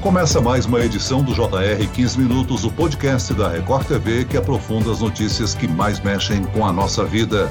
Começa mais uma edição do JR 15 Minutos, o podcast da Record TV que aprofunda as notícias que mais mexem com a nossa vida.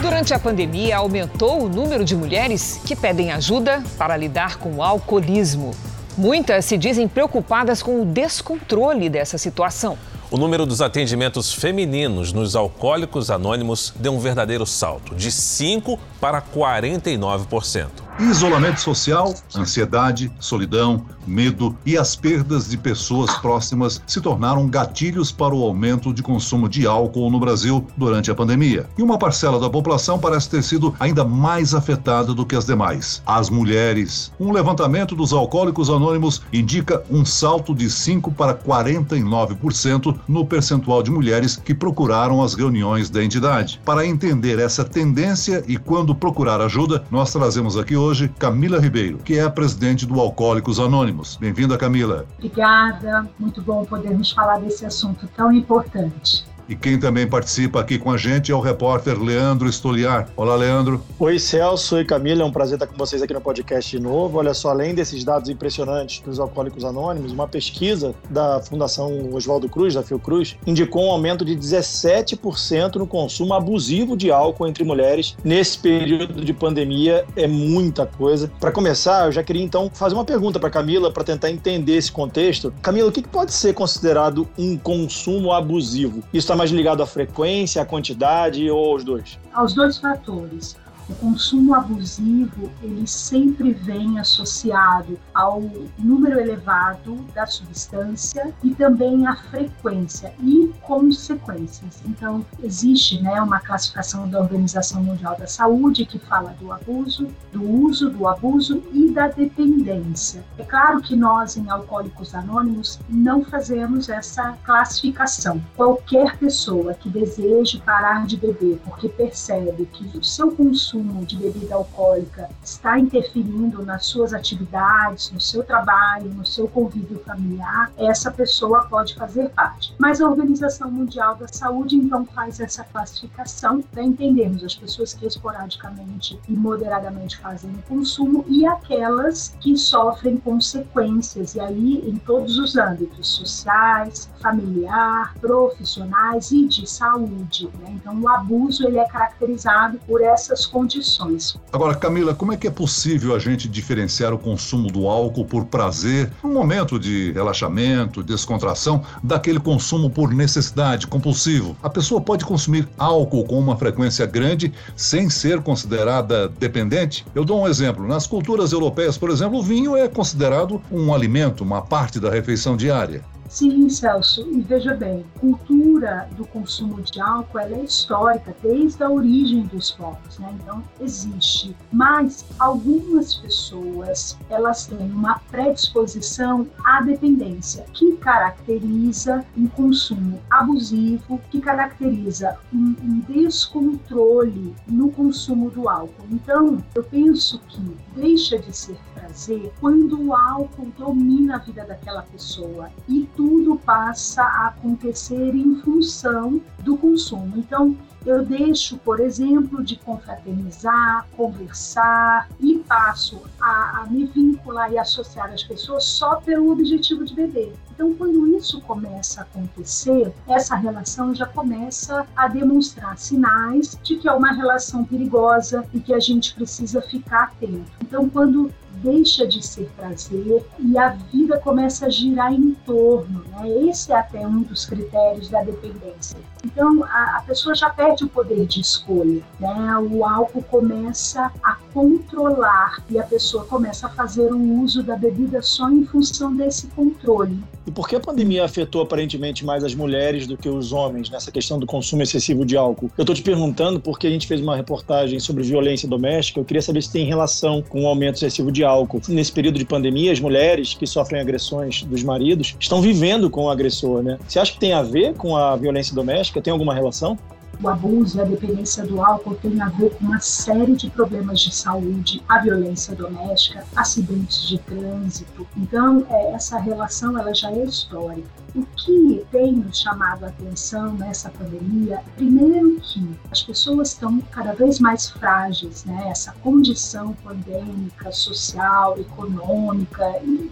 Durante a pandemia, aumentou o número de mulheres que pedem ajuda para lidar com o alcoolismo. Muitas se dizem preocupadas com o descontrole dessa situação. O número dos atendimentos femininos nos alcoólicos anônimos deu um verdadeiro salto, de 5% para 49%. Isolamento social, ansiedade, solidão, medo e as perdas de pessoas próximas se tornaram gatilhos para o aumento de consumo de álcool no Brasil durante a pandemia. E uma parcela da população parece ter sido ainda mais afetada do que as demais: as mulheres. Um levantamento dos alcoólicos anônimos indica um salto de 5 para 49% no percentual de mulheres que procuraram as reuniões da entidade. Para entender essa tendência e quando procurar ajuda, nós trazemos aqui hoje Camila Ribeiro, que é a presidente do Alcoólicos Anônimos. Bem-vinda, Camila. Obrigada, muito bom podermos falar desse assunto tão importante. E quem também participa aqui com a gente é o repórter Leandro Estoliar. Olá, Leandro. Oi, Celso e Camila. É um prazer estar com vocês aqui no podcast de novo. Olha só, além desses dados impressionantes dos alcoólicos anônimos, uma pesquisa da Fundação Oswaldo Cruz, da Fiocruz, indicou um aumento de 17% no consumo abusivo de álcool entre mulheres nesse período de pandemia. É muita coisa. Para começar, eu já queria então fazer uma pergunta para Camila para tentar entender esse contexto. Camila, o que pode ser considerado um consumo abusivo? Isso está mais ligado à frequência, à quantidade ou aos dois? Aos dois fatores. O consumo abusivo, ele sempre vem associado ao número elevado da substância e também à frequência e consequências. Então, existe né, uma classificação da Organização Mundial da Saúde que fala do abuso, do uso, do abuso e da dependência. É claro que nós, em Alcoólicos Anônimos, não fazemos essa classificação. Qualquer pessoa que deseje parar de beber porque percebe que o seu consumo consumo de bebida alcoólica está interferindo nas suas atividades, no seu trabalho, no seu convívio familiar, essa pessoa pode fazer parte. Mas a Organização Mundial da Saúde então faz essa classificação para entendermos as pessoas que esporadicamente e moderadamente fazem o consumo e aquelas que sofrem consequências, e aí em todos os âmbitos sociais, familiar, profissionais e de saúde. Né? Então o abuso ele é caracterizado por essas condições condições. Agora, Camila, como é que é possível a gente diferenciar o consumo do álcool por prazer, um momento de relaxamento, descontração, daquele consumo por necessidade, compulsivo? A pessoa pode consumir álcool com uma frequência grande sem ser considerada dependente? Eu dou um exemplo. Nas culturas europeias, por exemplo, o vinho é considerado um alimento, uma parte da refeição diária. Sim, Celso, e veja bem, cultura do consumo de álcool é histórica desde a origem dos povos, né? Então existe, mas algumas pessoas elas têm uma predisposição à dependência que caracteriza um consumo abusivo, que caracteriza um, um descontrole no consumo do álcool. Então eu penso que deixa de ser prazer quando o álcool domina a vida daquela pessoa e tudo passa a acontecer em função do consumo. Então, eu deixo, por exemplo, de confraternizar, conversar e passo a, a, me vincular e associar as pessoas só pelo objetivo de beber. Então, quando isso começa a acontecer, essa relação já começa a demonstrar sinais de que é uma relação perigosa e que a gente precisa ficar atento. Então, quando deixa de ser prazer e a vida começa a girar em torno. Né? Esse é até um dos critérios da dependência. Então, a, a pessoa já perde o poder de escolha. Né? O álcool começa a controlar e a pessoa começa a fazer o uso da bebida só em função desse controle. E por que a pandemia afetou aparentemente mais as mulheres do que os homens nessa questão do consumo excessivo de álcool? Eu estou te perguntando porque a gente fez uma reportagem sobre violência doméstica. Eu queria saber se tem relação com o aumento excessivo de álcool. Nesse período de pandemia, as mulheres que sofrem agressões dos maridos estão vivendo com o agressor, né? Você acha que tem a ver com a violência doméstica? Tem alguma relação? O abuso e a dependência do álcool tem a ver com uma série de problemas de saúde, a violência doméstica, acidentes de trânsito. Então, é, essa relação ela já é histórica. O que tem nos chamado a atenção nessa pandemia, primeiro que as pessoas estão cada vez mais frágeis, né? Essa condição pandêmica, social, econômica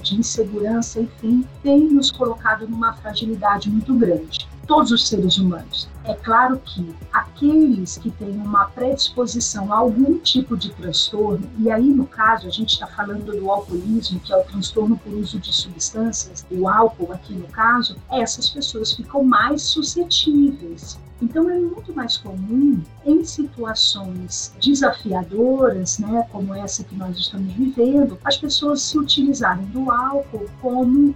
de insegurança, enfim, tem nos colocado numa fragilidade muito grande todos os seres humanos. É claro que aqueles que têm uma predisposição a algum tipo de transtorno, e aí no caso a gente está falando do alcoolismo, que é o transtorno por uso de substâncias, o álcool aqui no caso, essas pessoas ficam mais suscetíveis então é muito mais comum em situações desafiadoras, né, como essa que nós estamos vivendo, as pessoas se utilizarem do álcool como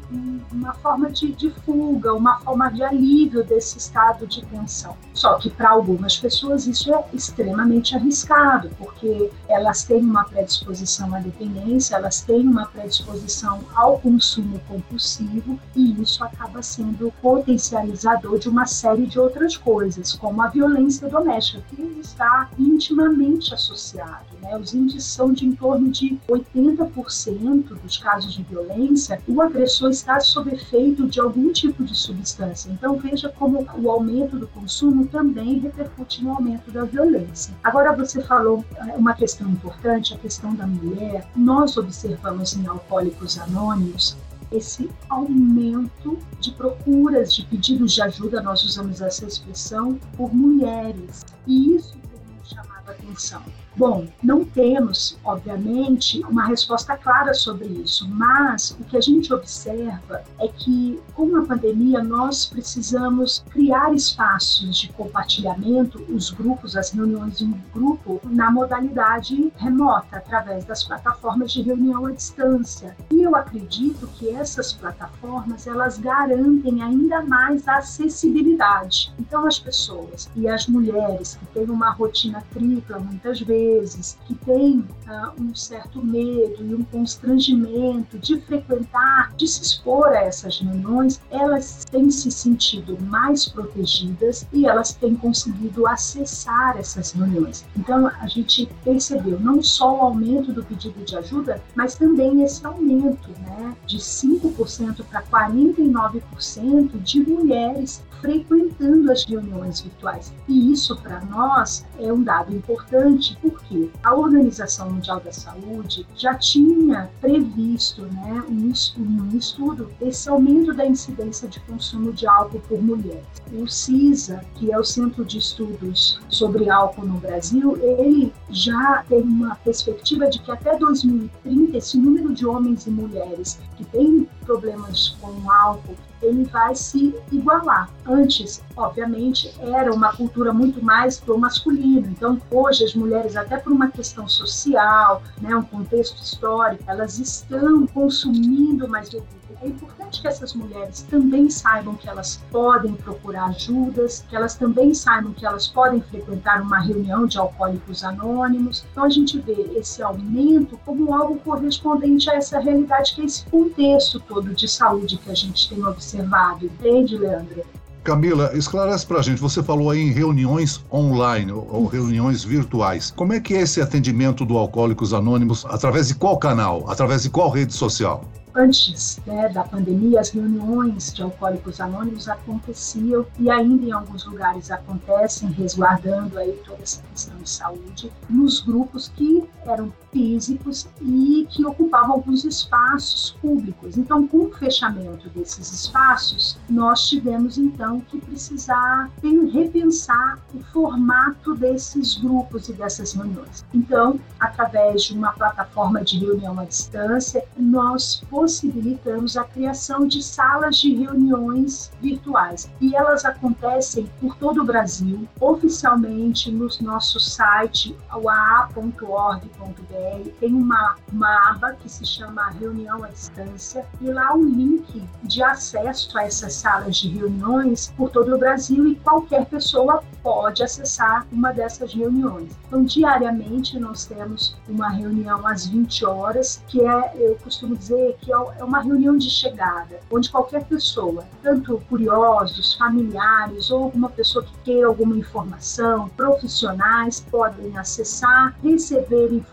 uma forma de, de fuga, uma forma de alívio desse estado de tensão. Só que para algumas pessoas isso é extremamente arriscado, porque elas têm uma predisposição à dependência, elas têm uma predisposição ao consumo compulsivo e isso acaba sendo potencializador de uma série de outras coisas como a violência doméstica, está intimamente associado. Né? Os índices são de em torno de 80% dos casos de violência, o agressor está sob efeito de algum tipo de substância. Então, veja como o aumento do consumo também repercute no aumento da violência. Agora, você falou é, uma questão importante, a questão da mulher. Nós observamos em Alcoólicos Anônimos esse aumento de procuras, de pedidos de ajuda, nós usamos essa expressão, por mulheres. E isso atenção. Bom, não temos, obviamente, uma resposta clara sobre isso, mas o que a gente observa é que, com a pandemia, nós precisamos criar espaços de compartilhamento, os grupos, as reuniões em grupo, na modalidade remota, através das plataformas de reunião à distância. E eu acredito que essas plataformas, elas garantem ainda mais a acessibilidade. Então, as pessoas e as mulheres que têm uma rotina muitas vezes, que têm uh, um certo medo e um constrangimento de frequentar, de se expor a essas reuniões, elas têm se sentido mais protegidas e elas têm conseguido acessar essas reuniões. Então, a gente percebeu não só o aumento do pedido de ajuda, mas também esse aumento né, de 5% para 49% de mulheres frequentando as reuniões virtuais. E isso, para nós, é um dado importante, porque a Organização Mundial da Saúde já tinha previsto né, um, estudo esse aumento da incidência de consumo de álcool por mulheres. O CISA, que é o Centro de Estudos sobre Álcool no Brasil, ele já tem uma perspectiva de que até 2030 esse número de homens e mulheres que têm problemas com álcool ele vai se igualar. Antes, obviamente, era uma cultura muito mais pro masculino. Então, hoje as mulheres, até por uma questão social, né, um contexto histórico, elas estão consumindo mais bebida. É importante que essas mulheres também saibam que elas podem procurar ajudas, que elas também saibam que elas podem frequentar uma reunião de alcoólicos anônimos. Então a gente vê esse aumento como algo correspondente a essa realidade que é esse contexto todo de saúde que a gente tem observado. Entende, Leandro? Camila, esclarece para a gente. Você falou aí em reuniões online ou reuniões virtuais. Como é que é esse atendimento do Alcoólicos Anônimos? Através de qual canal? Através de qual rede social? Antes né, da pandemia, as reuniões de alcoólicos anônimos aconteciam e ainda em alguns lugares acontecem, resguardando aí toda essa questão de saúde, nos grupos que eram físicos e que ocupavam alguns espaços públicos. Então, com o fechamento desses espaços, nós tivemos então que precisar repensar o formato desses grupos e dessas reuniões. Então, através de uma plataforma de reunião à distância, nós possibilitamos a criação de salas de reuniões virtuais. E elas acontecem por todo o Brasil, oficialmente no nosso site, o tem uma, uma aba que se chama Reunião à Distância e lá o link de acesso a essas salas de reuniões por todo o Brasil e qualquer pessoa pode acessar uma dessas reuniões. Então, diariamente nós temos uma reunião às 20 horas, que é, eu costumo dizer que é, é uma reunião de chegada, onde qualquer pessoa, tanto curiosos, familiares ou alguma pessoa que queira alguma informação, profissionais, podem acessar, receber informações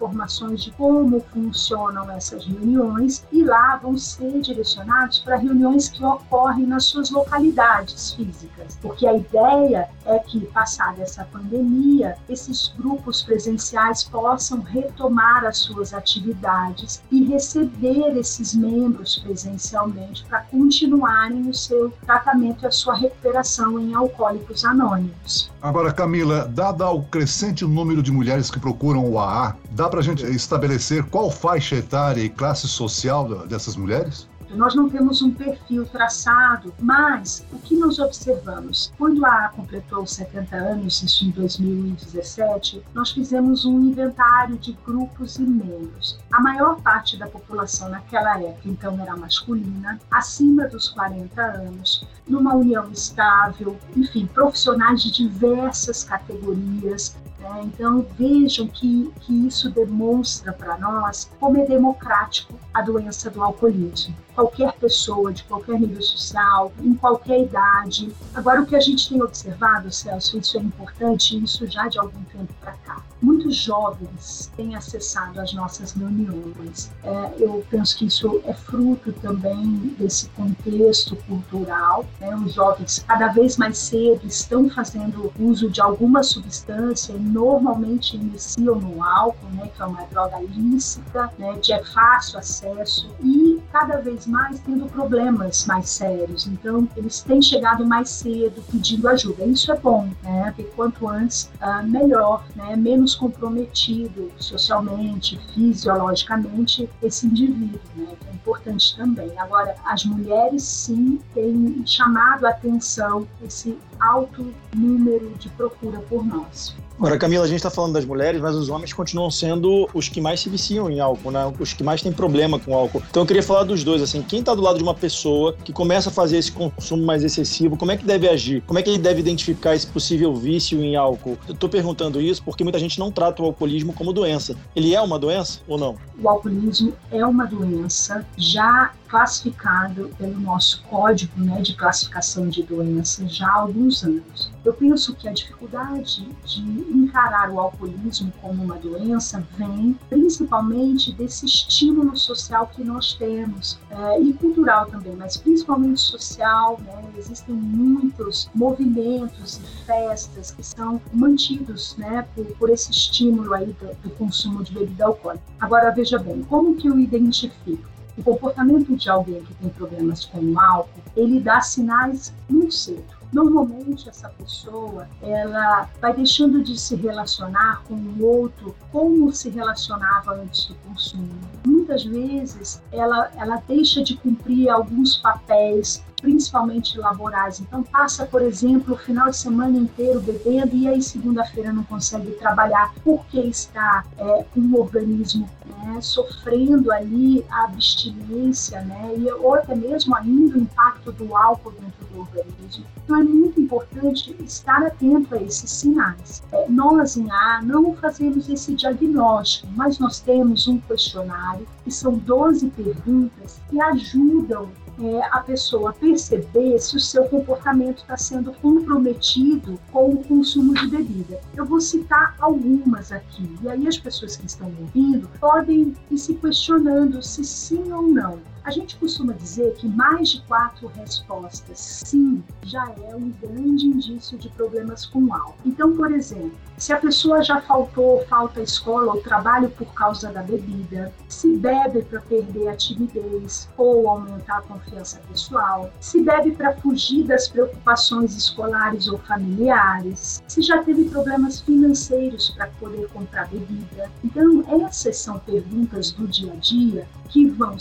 de como funcionam essas reuniões e lá vão ser direcionados para reuniões que ocorrem nas suas localidades físicas, porque a ideia é que, passada essa pandemia, esses grupos presenciais possam retomar as suas atividades e receber esses membros presencialmente para continuarem o seu tratamento e a sua recuperação em alcoólicos anônimos. Agora, Camila, dada o crescente número de mulheres que procuram o AA, dá para a gente estabelecer qual faixa etária e classe social dessas mulheres? Nós não temos um perfil traçado, mas o que nós observamos? Quando a AA completou 70 anos, isso em 2017, nós fizemos um inventário de grupos e membros. A maior parte da população naquela época, então, era masculina, acima dos 40 anos, numa união estável, enfim, profissionais de diversas categorias, né? Então, vejam que, que isso demonstra para nós como é democrático a doença do alcoolismo. Qualquer pessoa, de qualquer nível social, em qualquer idade. Agora, o que a gente tem observado, Celso, isso é importante, isso já de algum tempo para cá. Muitos jovens têm acessado as nossas reuniões. É, eu penso que isso é fruto também desse contexto cultural. Né? Os jovens, cada vez mais cedo, estão fazendo uso de alguma substância normalmente iniciam no álcool, né, que é uma droga lícita, né, de fácil acesso e cada vez mais tendo problemas mais sérios. Então, eles têm chegado mais cedo pedindo ajuda. Isso é bom, né, porque quanto antes, uh, melhor, né, menos comprometido socialmente, fisiologicamente esse indivíduo, né, é importante também. Agora, as mulheres sim têm chamado a atenção esse alto número de procura por nós. Agora, Camila, a gente está falando das mulheres, mas os homens continuam sendo os que mais se viciam em álcool, né? Os que mais têm problema com álcool. Então eu queria falar dos dois, assim, quem está do lado de uma pessoa que começa a fazer esse consumo mais excessivo, como é que deve agir? Como é que ele deve identificar esse possível vício em álcool? Eu estou perguntando isso porque muita gente não trata o alcoolismo como doença. Ele é uma doença ou não? O alcoolismo é uma doença já classificado pelo nosso código né, de classificação de doenças já há alguns anos. Eu penso que a dificuldade de encarar o alcoolismo como uma doença vem principalmente desse estímulo social que nós temos é, e cultural também, mas principalmente social. Né, existem muitos movimentos e festas que são mantidos né, por, por esse estímulo aí do, do consumo de bebida alcoólica. Agora veja bem, como que eu identifico? O comportamento de alguém que tem problemas com o álcool, ele dá sinais muito cedo. Normalmente essa pessoa, ela vai deixando de se relacionar com o outro como se relacionava antes do consumo. Muitas vezes ela, ela deixa de cumprir alguns papéis principalmente laborais. Então, passa, por exemplo, o final de semana inteiro bebendo e aí segunda-feira não consegue trabalhar porque está é, com o organismo né, sofrendo ali a abstinência, né, e, ou até mesmo ainda o impacto do álcool dentro do organismo. Então, é muito importante estar atento a esses sinais. É, nós, em A, não fazemos esse diagnóstico, mas nós temos um questionário, que são 12 perguntas que ajudam é, a pessoa perceber se o seu comportamento está sendo comprometido com o consumo de bebida. Eu vou citar algumas aqui, e aí as pessoas que estão ouvindo podem ir se questionando se sim ou não. A gente costuma dizer que mais de quatro respostas sim já é um grande indício de problemas com álcool. Então, por exemplo, se a pessoa já faltou, falta a escola ou trabalho por causa da bebida, se bebe para perder a timidez ou aumentar a confiança pessoal, se bebe para fugir das preocupações escolares ou familiares, se já teve problemas financeiros para poder comprar bebida. Então, essas são perguntas do dia a dia que vão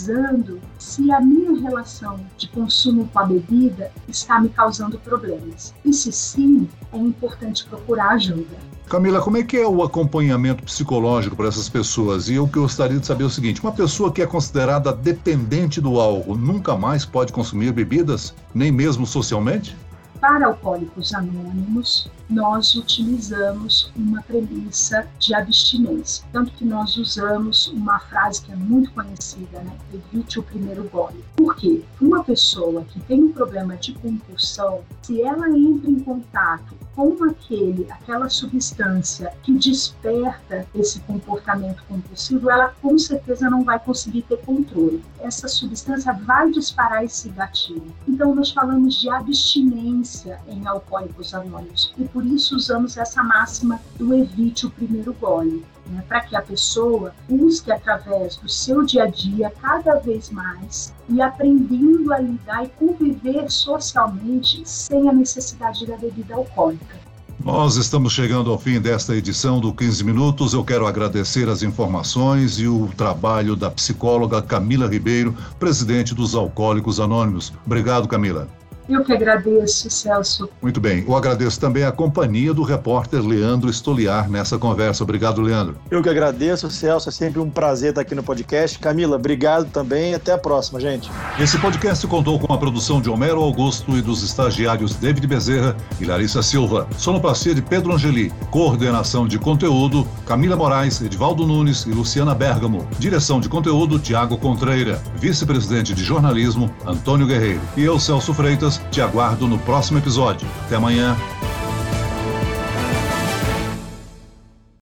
sinalizando se a minha relação de consumo com a bebida está me causando problemas. E se sim, é importante procurar ajuda. Camila, como é que é o acompanhamento psicológico para essas pessoas? E eu gostaria de saber o seguinte: uma pessoa que é considerada dependente do álcool nunca mais pode consumir bebidas, nem mesmo socialmente? Para Alcoólicos Anônimos, nós utilizamos uma premissa de abstinência. Tanto que nós usamos uma frase que é muito conhecida, né? Evite o primeiro gole. Por quê? Uma pessoa que tem um problema de compulsão, se ela entra em contato com aquele, aquela substância que desperta esse comportamento compulsivo, ela com certeza não vai conseguir ter controle. Essa substância vai disparar esse gatilho. Então, nós falamos de abstinência em alcoólicos anônimos. E por isso usamos essa máxima do evite o primeiro gole. Né, para que a pessoa busque através do seu dia a dia cada vez mais e aprendendo a lidar e conviver socialmente sem a necessidade da bebida alcoólica. Nós estamos chegando ao fim desta edição do 15 Minutos. Eu quero agradecer as informações e o trabalho da psicóloga Camila Ribeiro, presidente dos Alcoólicos Anônimos. Obrigado, Camila. Eu que agradeço, Celso. Muito bem. Eu agradeço também a companhia do repórter Leandro Estoliar nessa conversa. Obrigado, Leandro. Eu que agradeço, Celso. É sempre um prazer estar aqui no podcast. Camila, obrigado também. Até a próxima, gente. Esse podcast contou com a produção de Homero Augusto e dos estagiários David Bezerra e Larissa Silva. Sonoplastia de Pedro Angeli. Coordenação de conteúdo, Camila Moraes, Edvaldo Nunes e Luciana Bergamo. Direção de conteúdo, Tiago Contreira. Vice-presidente de jornalismo, Antônio Guerreiro. E eu, Celso Freitas, te aguardo no próximo episódio. Até amanhã.